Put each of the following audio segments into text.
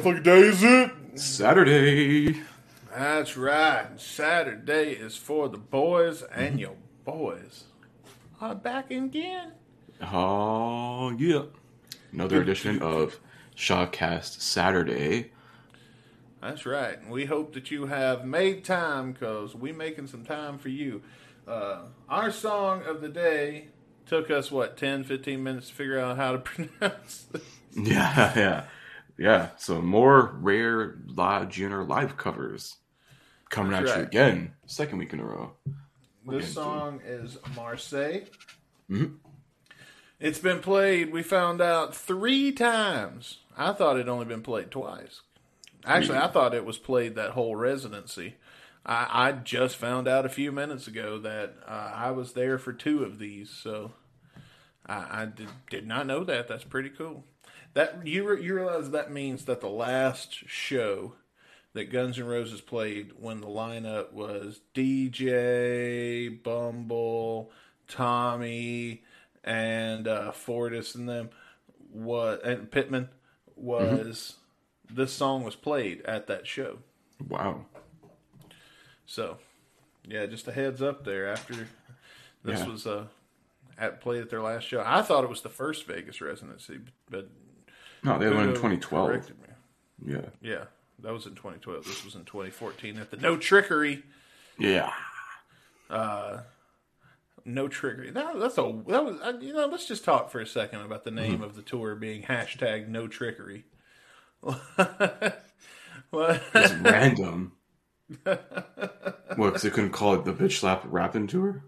What motherfucking day is it? Saturday. That's right. Saturday is for the boys, and your boys are back again. Oh yeah. Another edition of Shotcast Saturday. That's right. We hope that you have made time because we making some time for you. Uh, our song of the day took us, what, 10, 15 minutes to figure out how to pronounce it. Yeah, yeah. Yeah. So more rare live GNR live covers coming That's at you again. Second week in a row. This into song is Marseille. Mhm. It's been played, we found out, three times. I thought it only been played twice. Actually, I thought it was played that whole residency. I, I just found out a few minutes ago that uh, I was there for two of these, so I, I did, did not know that. That's pretty cool. That you re, you realize that means that the last show that Guns N' Roses played when the lineup was DJ, Bumble, Tommy, and uh, Fortus and them was and Pitman was this song was played at that show. Wow. So, yeah, just a heads up there. After this Yeah. was uh, at played at their last show, I thought it was the first Vegas residency, but No, they had one in 2012. corrected me. Yeah. Yeah, that was in 2012. This was in 2014 at the No Trickery. Yeah. No trickery. That, that's a that was uh, you know. Let's just talk for a second about the Mm-hmm. name of the tour being hashtag No Trickery. What? It's random. what, because they couldn't call it the Bitch Slap Rapping Tour?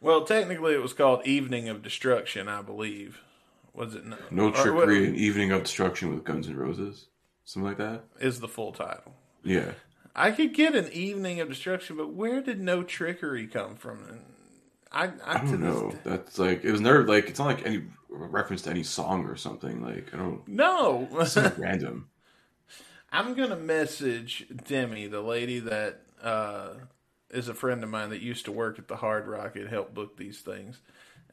well, technically, it was called Evening of Destruction, I believe. Was it no? No what Trickery and Evening of Destruction with Guns N' Roses? Something like that? is the full title? Yeah. I could get an Evening of Destruction, but where did No Trickery come from? And I, I, I don't know. day- That's like, it was never like, it's not like any reference to any song or something. Like, I don't, No, it's not random. I'm gonna message Demi, the lady that uh, is a friend of mine that used to work at the Hard Rock and help book these things,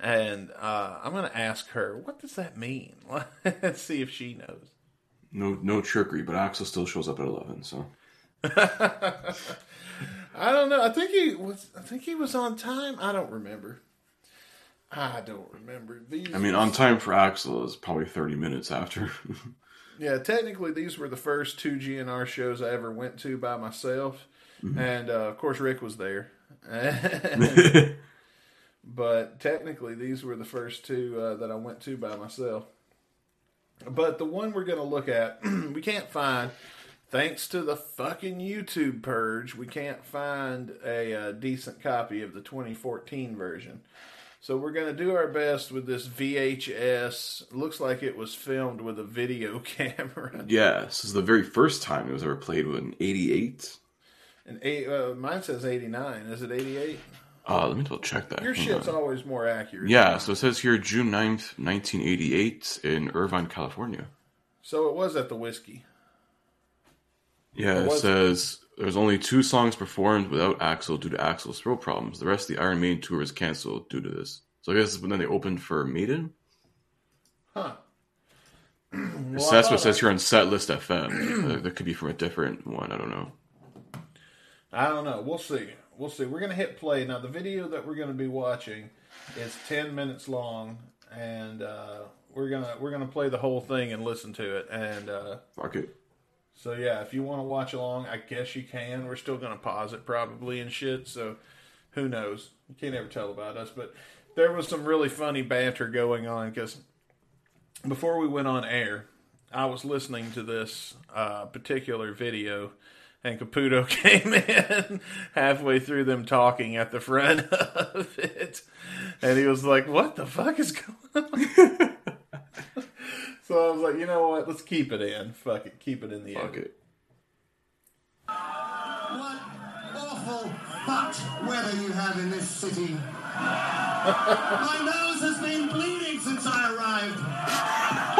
and uh, I'm gonna ask her what does that mean. Let's see if she knows. No, no trickery, but Axl still shows up at 11, so. I don't know. I think he was. I think he was on time. I don't remember. I don't remember. These I mean, on time for Axl is probably 30 minutes after. Yeah, technically, these were the first two GNR shows I ever went to by myself, and uh, of course Rick was there. But technically, these were the first two uh, that I went to by myself. But the one we're going to look at, we can't find. Thanks to the fucking YouTube purge, we can't find a, uh decent copy of the 2014 version. So we're going to do our best with this VHS. Looks like it was filmed with a video camera. yeah, this is the very first time it was ever played in 88. And eight, uh, mine says 89. Is it 88? Uh, let me double check that. Your Hold shit's on. always more accurate. Yeah, so it says here June 9th, 1988 in Irvine, California. So it was at the Whisky. Yeah, it was- says there's only two songs performed without Axl due to Axl's throat problems. The rest of the Iron Maiden tour was canceled due to this. So I guess when then they opened for Maiden. Huh. So Well, I that's what it says here on Setlist FM. That could be from a different one. I don't know. I don't know. We'll see. We'll see. We're gonna hit play now. The video that we're gonna be watching is ten minutes long, and uh, we're gonna we're gonna play the whole thing and listen to it. And uh, Fuck it. so yeah, if you want to watch along, I guess you can. We're still gonna pause it probably and shit. So who knows? You can't ever tell about us. But there was some really funny banter going on because before we went on air, I was listening to this uh, particular video, and Caputo came in halfway through them talking at the front of it, and he was like, "What the fuck is going on?" so I was like, "You know what? Let's keep it in. Fuck it, keep it in the Fuck end." it. What awful hot weather you have in this city. My nose has been bleeding since I arrived.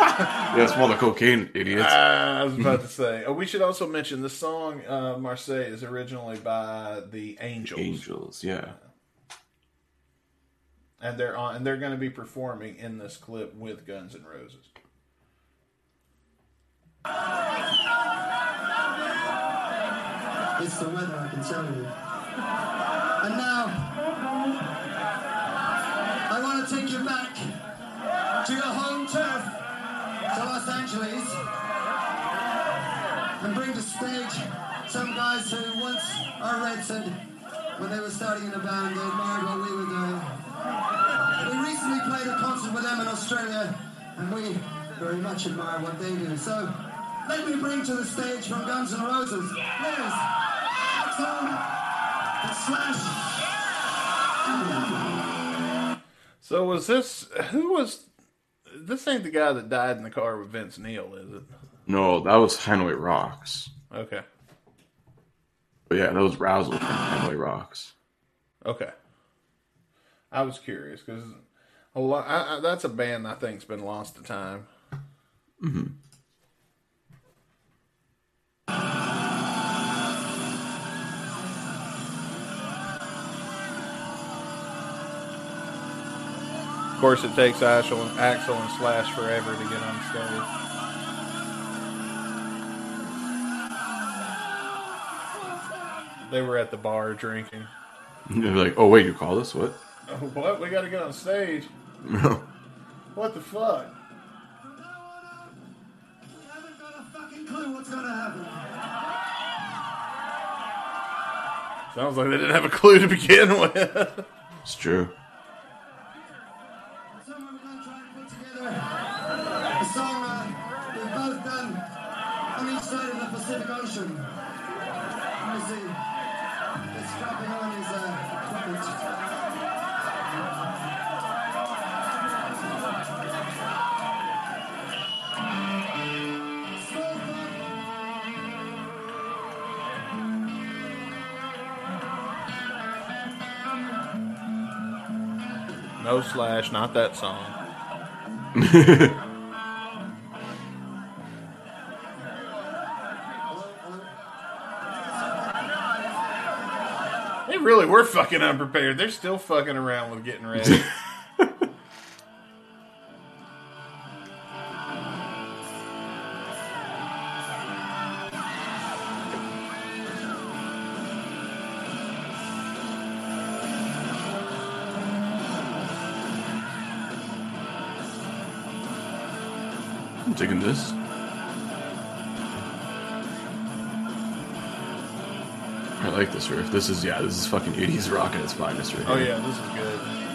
yeah, smell the cocaine, idiots. Ah, I was about to say. Oh, we should also mention the song uh, "Marseille" is originally by the Angels. Angels, yeah. And they're on, and they're going to be performing in this clip with Guns N' Roses. It's the weather, I can tell you. And now, I want to take you back to your home turf to Los Angeles, and bring to stage some guys who once our Red said when they were starting in a band, they admired what we were doing. We recently played a concert with them in Australia, and we very much admire what they do. So, let me bring to the stage from Guns N' Roses, Liz, Axl, Slash. So was this who was this ain't the guy that died in the car with Vince Neil, is it? No, that was Hanoi Rocks. Okay. But yeah, that was Razzle from Hanoi Rocks. Okay. I was curious because a lot. I, I, that's a band I think's been lost to time. Of course, it takes Axl, Axl and Slash forever to get on stage. They were at the bar drinking. They're like, oh wait, you call this what? Oh, what? We got to get on stage. No. What the fuck? We haven't got a fucking clue what's gonna happen. Sounds like they didn't have a clue to begin with. It's true. So we're gonna try and put together a song uh, we've both done on each side of the Pacific Ocean. Let see. It's dropping on his uh, equipment. No slash, not that song. were fucking unprepared. They're still fucking around with getting ready. I'm taking this. Like this riff. This is yeah, this is fucking 80s rock at its finest right oh here. yeah, this is good.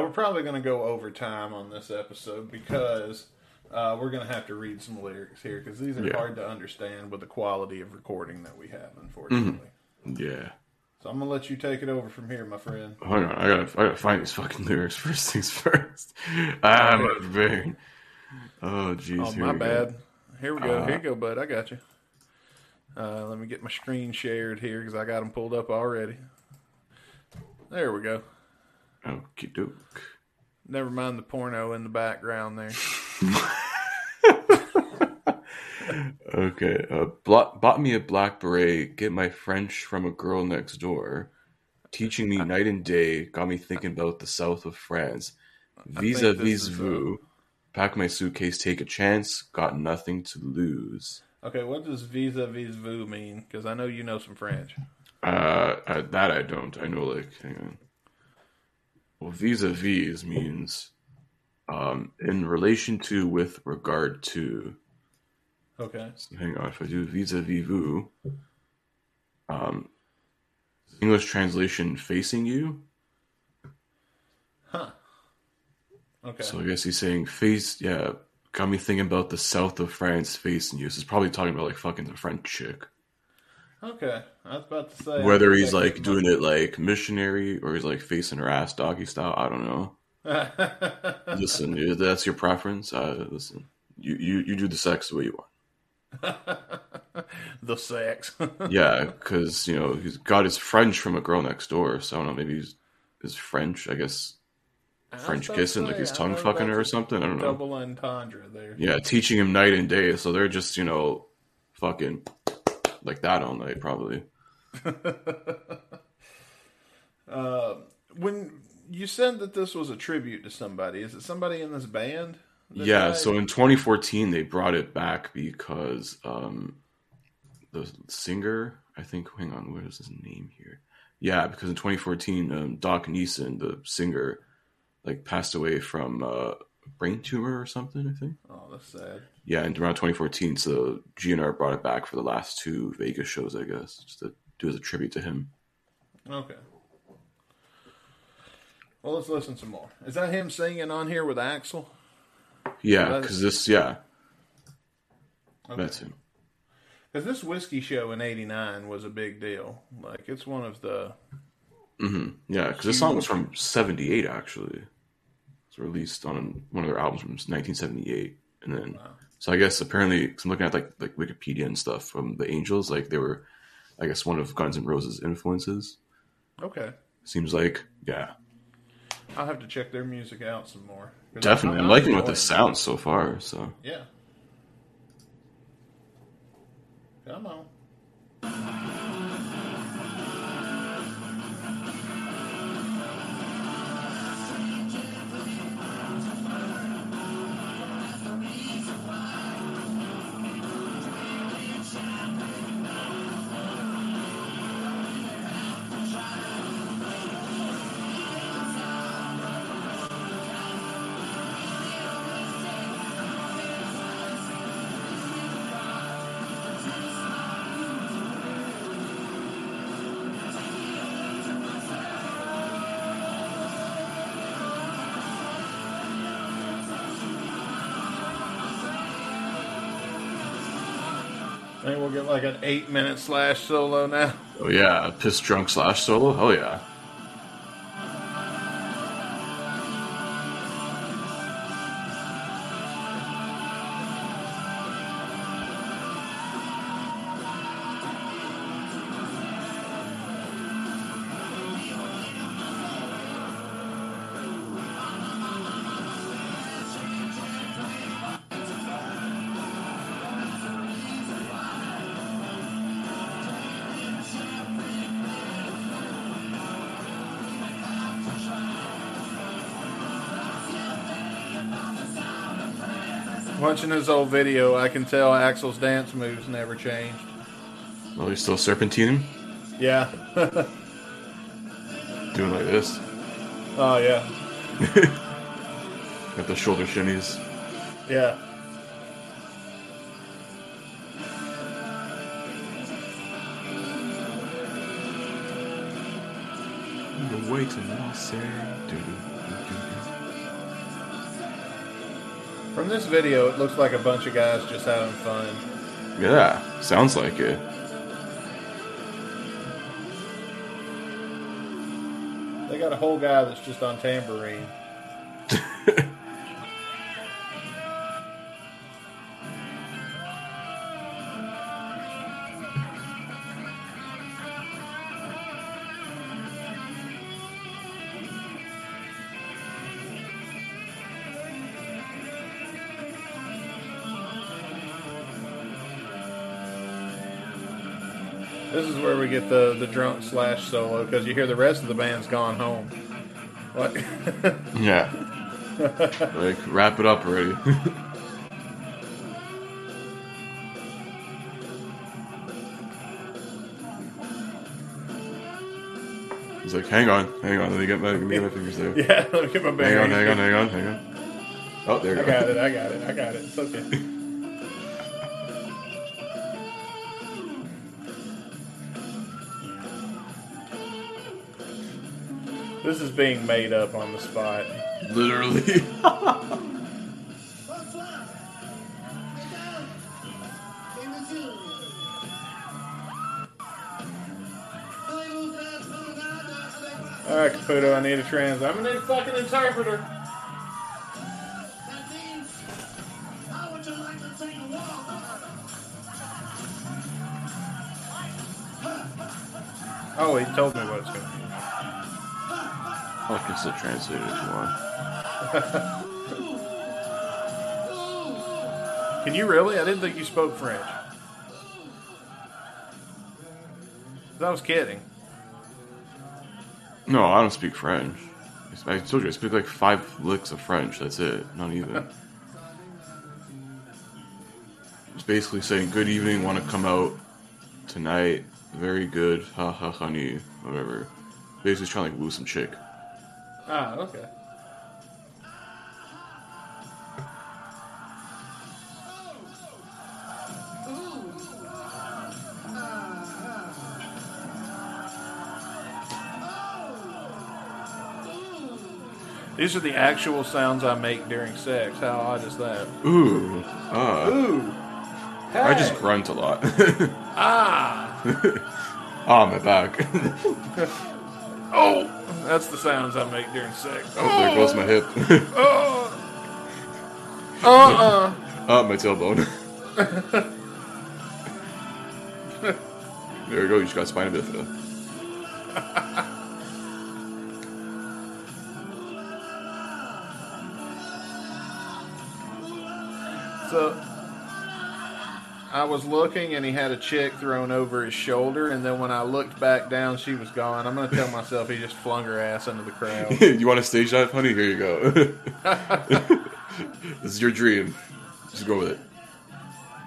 Now we're probably going to go over time on this episode because uh, we're going to have to read some lyrics here because these are Yeah. hard to understand with the quality of recording that we have, unfortunately. Yeah. So I'm going to let you take it over from here, my friend. Hang on, I gotta, I gotta find these fucking lyrics first things first. I'm not prepared. Oh jeez. Oh, my we go. bad. Here we go. Uh, here you go, bud. I got you. Uh, let me get my screen shared here because I got them pulled up already. There we go. Okie doke. Never mind the porno in the background there. Okay. Uh, blo- bought me a black beret. Get my French from a girl next door. Teaching me night and day. Got me thinking about the south of France. Vis is, uh, vu. Pack my suitcase. Take a chance. Got nothing to lose. Okay, what does vis a vis vous mean? Because I know you know some French. Uh, uh, that I don't. I know, like, hang on. Well, vis-a-vis means um, in relation to, with regard to. Okay. So hang on, if I do vis-a-vis vous, um, English translation facing you. Huh. Okay. So I guess he's saying face. Yeah, got me thinking about the south of France facing you. So he's probably talking about like fucking the French chick. Okay, I was about to say Whether he's like doing it like missionary or he's like facing her ass doggy style, I don't know. Listen, that's your preference. Uh, listen, you, you you do the sex the way you want. the sex. Yeah, because you know he's got his French from a girl next door, so I don't know. Maybe he's is French. I guess French kissing, like he's tongue fucking her or something. I don't know. Double entendre there. Yeah, teaching him night and day. So they're just you know fucking like that all night probably. Uh, when you said that this was a tribute to somebody, is it somebody in this band? Yeah, died? so in 2014 they brought it back because um the singer, I think hang on, what is his name here? Yeah, because in 2014 um, Doc Neeson, the singer, like passed away from uh brain tumor or something, I think. oh, that's sad. Yeah, and around 2014, so GNR brought it back for the last two Vegas shows, I guess, just to do as a tribute to him. Okay. Well, let's listen some more. Is that him singing on here with Axl? Yeah, because this, yeah, Okay. that's him. Because this Whisky show in '89 was a big deal. Like, it's one of the. hmm Yeah, because this song was from '78 actually. It's released on one of their albums from 1978, and then so I guess apparently, cause I'm looking at like like Wikipedia and stuff from the Angels, like they were, I guess one of Guns N' Roses' influences. Okay. Seems like, yeah, I'll have to check their music out some more. definitely. I'm I'm liking what this sounds so far. So Yeah. Come on. Think we'll get like an eight minute slash solo now. oh yeah, piss drunk slash solo. Hell yeah. Watching his old video, I can tell Axl's dance moves never changed. Oh, well, he's still serpentining, Yeah. doing like this. oh, yeah. Got the shoulder shimmies. Yeah. The way to not say. From this video, it looks like a bunch of guys just having fun. Yeah, sounds like it. They got a whole guy that's just on tambourine. This is where we get the, the drunk slash solo because you hear the rest of the band's gone home. What? Yeah. like, wrap it up already. He's like, hang on, hang on, let me get my, let me get my fingers there. yeah, let me get my band. Hang on, hang on, hang on, hang on. Oh, there you I go. got it, I got it, I got it. It's okay. This is being made up on the spot. Literally. All right, Caputo, I need a trans. I'm gonna need a fucking interpreter. Oh, he told me what it's going to I can still translate it if you want. Can you really? I didn't think you spoke French. I was kidding. No, I don't speak French. I told you I speak like five licks of French. That's it. Not even. It's basically saying good evening. Want to come out tonight? Very good. Ha ha honey. Whatever. Basically trying to like woo some chick. Ah, okay. These are the actual sounds I make during sex. How odd is that? Ooh. Ah. Ooh. I just grunt a lot. ah. ah, my back. Oh, that's the sounds I make during sex. oh, there goes my hip. Oh. Uh-uh. ah, my tailbone. there you go. You just got spina bifida. So I was looking and he had a chick thrown over his shoulder and then when I looked back down she was gone. I'm gonna tell myself he just flung her ass into the crowd. you want a stage dive, honey? Here you go. this is your dream. Just go with it.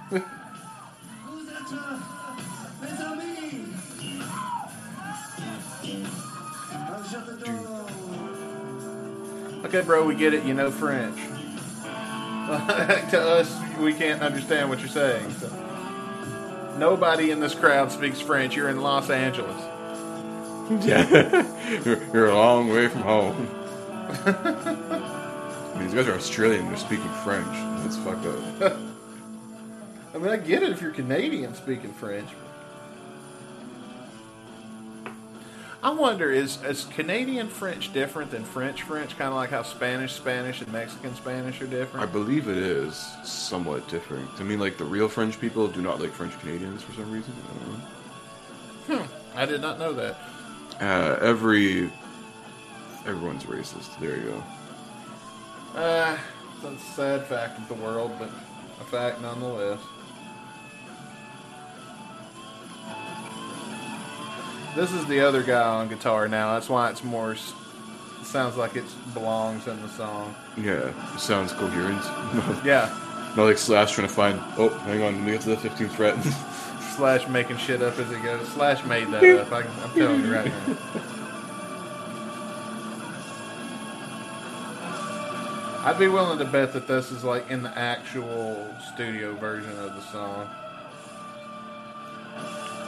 Who's that? It's a me. I'll shut the door. Okay, bro, we get it, you know French. to us, we can't understand what you're saying. So. Nobody in this crowd speaks French. You're in Los Angeles. Yeah. you're, a long way from home. I mean, these guys are Australian. They're speaking French. That's fucked up. I mean, I get it if you're Canadian speaking French. I wonder is is Canadian French different than French French? Kind of like how Spanish Spanish and Mexican Spanish are different. I believe it is somewhat different. I mean, like the real French people do not like French Canadians for some reason. I don't know. I did not know that. Uh, every everyone's racist. There you go. Uh, that's a sad fact of the world, but a fact nonetheless. This is the other guy on guitar now. That's why it's more. It sounds like it belongs in the song. Yeah, it sounds coherent. Yeah, Not like Slash trying to find. Oh, hang on, let me get to the 15th fret. Slash making shit up as he goes. Slash made that up. I, I'm telling you right now. I'd be willing to bet that this is like in the actual studio version of the song.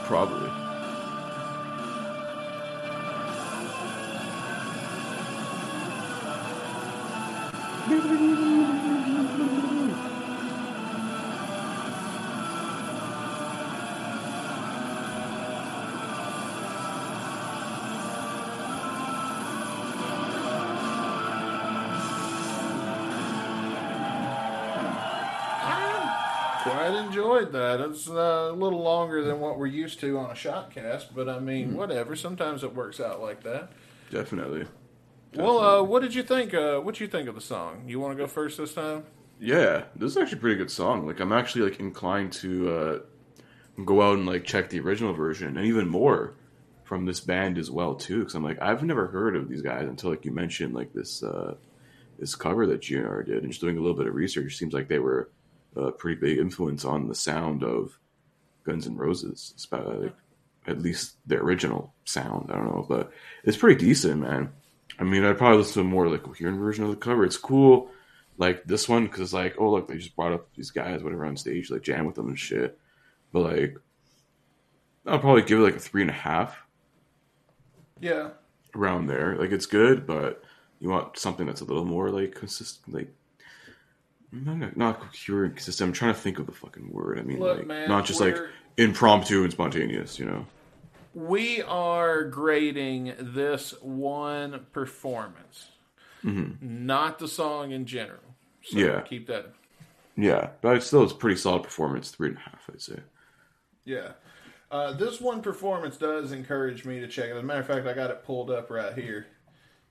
Probably. Quite enjoyed that. It's uh, a little longer than what we're used to on a shot cast, but I mean, whatever. Sometimes it works out like that. Definitely. Well, uh, what did you think? Uh, what you think of the song? You want to go first this time? Yeah, this is actually a pretty good song. Like, I'm actually like inclined to uh, go out and like check the original version, and even more from this band as well too. Because I'm like, I've never heard of these guys until like you mentioned like this uh, this cover that GNR did, and just doing a little bit of research, seems like they were a pretty big influence on the sound of Guns N' Roses, like, at least the original sound. I don't know, but it's pretty decent, man. I mean, I'd probably listen to a more like coherent version of the cover. It's cool, like this one, because it's like, oh look, they just brought up these guys, whatever, on stage, like jam with them and shit. But like, I'll probably give it like a three and a half Yeah. around there. Like, it's good, but you want something that's a little more like consistent, like. Not, not coherent, consistent. I'm trying to think of the fucking word. I mean, Look, like man, not just like impromptu and spontaneous. You know, we are grading this one performance, not the song in general. So Yeah. keep that. Yeah, but it's still it's a pretty solid performance. Three and a half, I'd say. Yeah. Uh, this one performance does encourage me to check it. As a matter of fact, I got it pulled up right here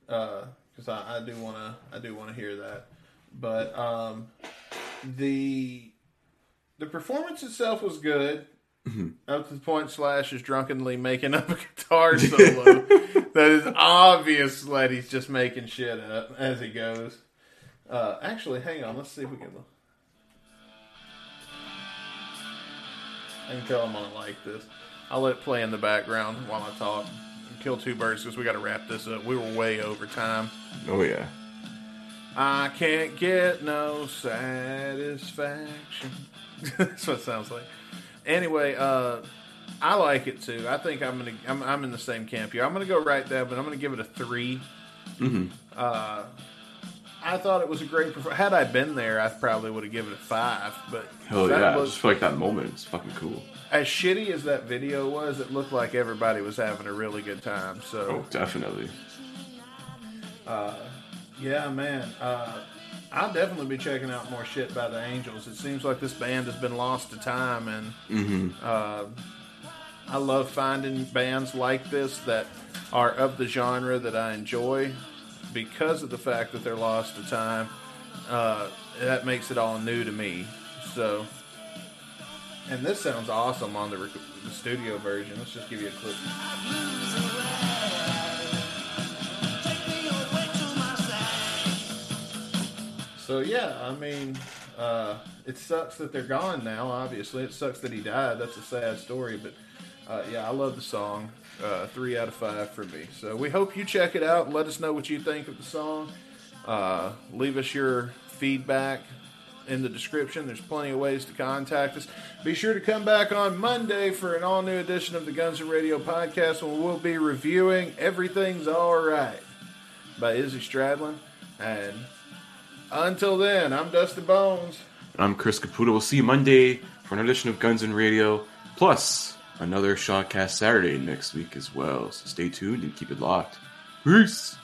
because I, I do want to. I do want to hear that. But um, the the performance itself was good. Up to the point Slash is drunkenly making up a guitar solo that is obvious that he's just making shit up as he goes. Uh, actually, hang on. Let's see if we can. I can tell I'm gonna like this. I'll let it play in the background while I talk. Kill two birds because we got to wrap this up. We were way over time. Oh yeah. I can't get no satisfaction. That's what it sounds like. Anyway, uh, I like it too. I think I'm gonna. I'm, I'm in the same camp here. I'm gonna go right there, but I'm gonna give it a 3 Uh, I thought it was a great. Performance. Had I been there, I probably would have given it a five. But Hell yeah! I just feel like that moment. It's fucking cool. as shitty as that video was, it looked like everybody was having a really good time. Oh, So definitely. yeah, man, uh, I'll definitely be checking out more shit by the Angels. It seems like this band has been lost to time, and uh, I love finding bands like this that are of the genre that I enjoy because of the fact that they're lost to time. Uh, that makes it all new to me. So. And this sounds awesome on the, rec- the studio version. Let's just give you a clip. So yeah, I mean, uh, it sucks that they're gone now. Obviously, it sucks that he died. That's a sad story, but uh, yeah, I love the song. Uh, three out of five for me. So we hope you check it out. Let us know what you think of the song. Uh, leave us your feedback in the description. There's plenty of ways to contact us. Be sure to come back on Monday for an all new edition of the Guns and Radio podcast when we'll be reviewing Everything's All Right by Izzy Stradlin. And until then, I'm Dusty Bones. And I'm Chris Caputo. We'll see you Monday for an edition of Guns and Radio, plus another Shotcast Saturday next week as well. So stay tuned and keep it locked. Peace.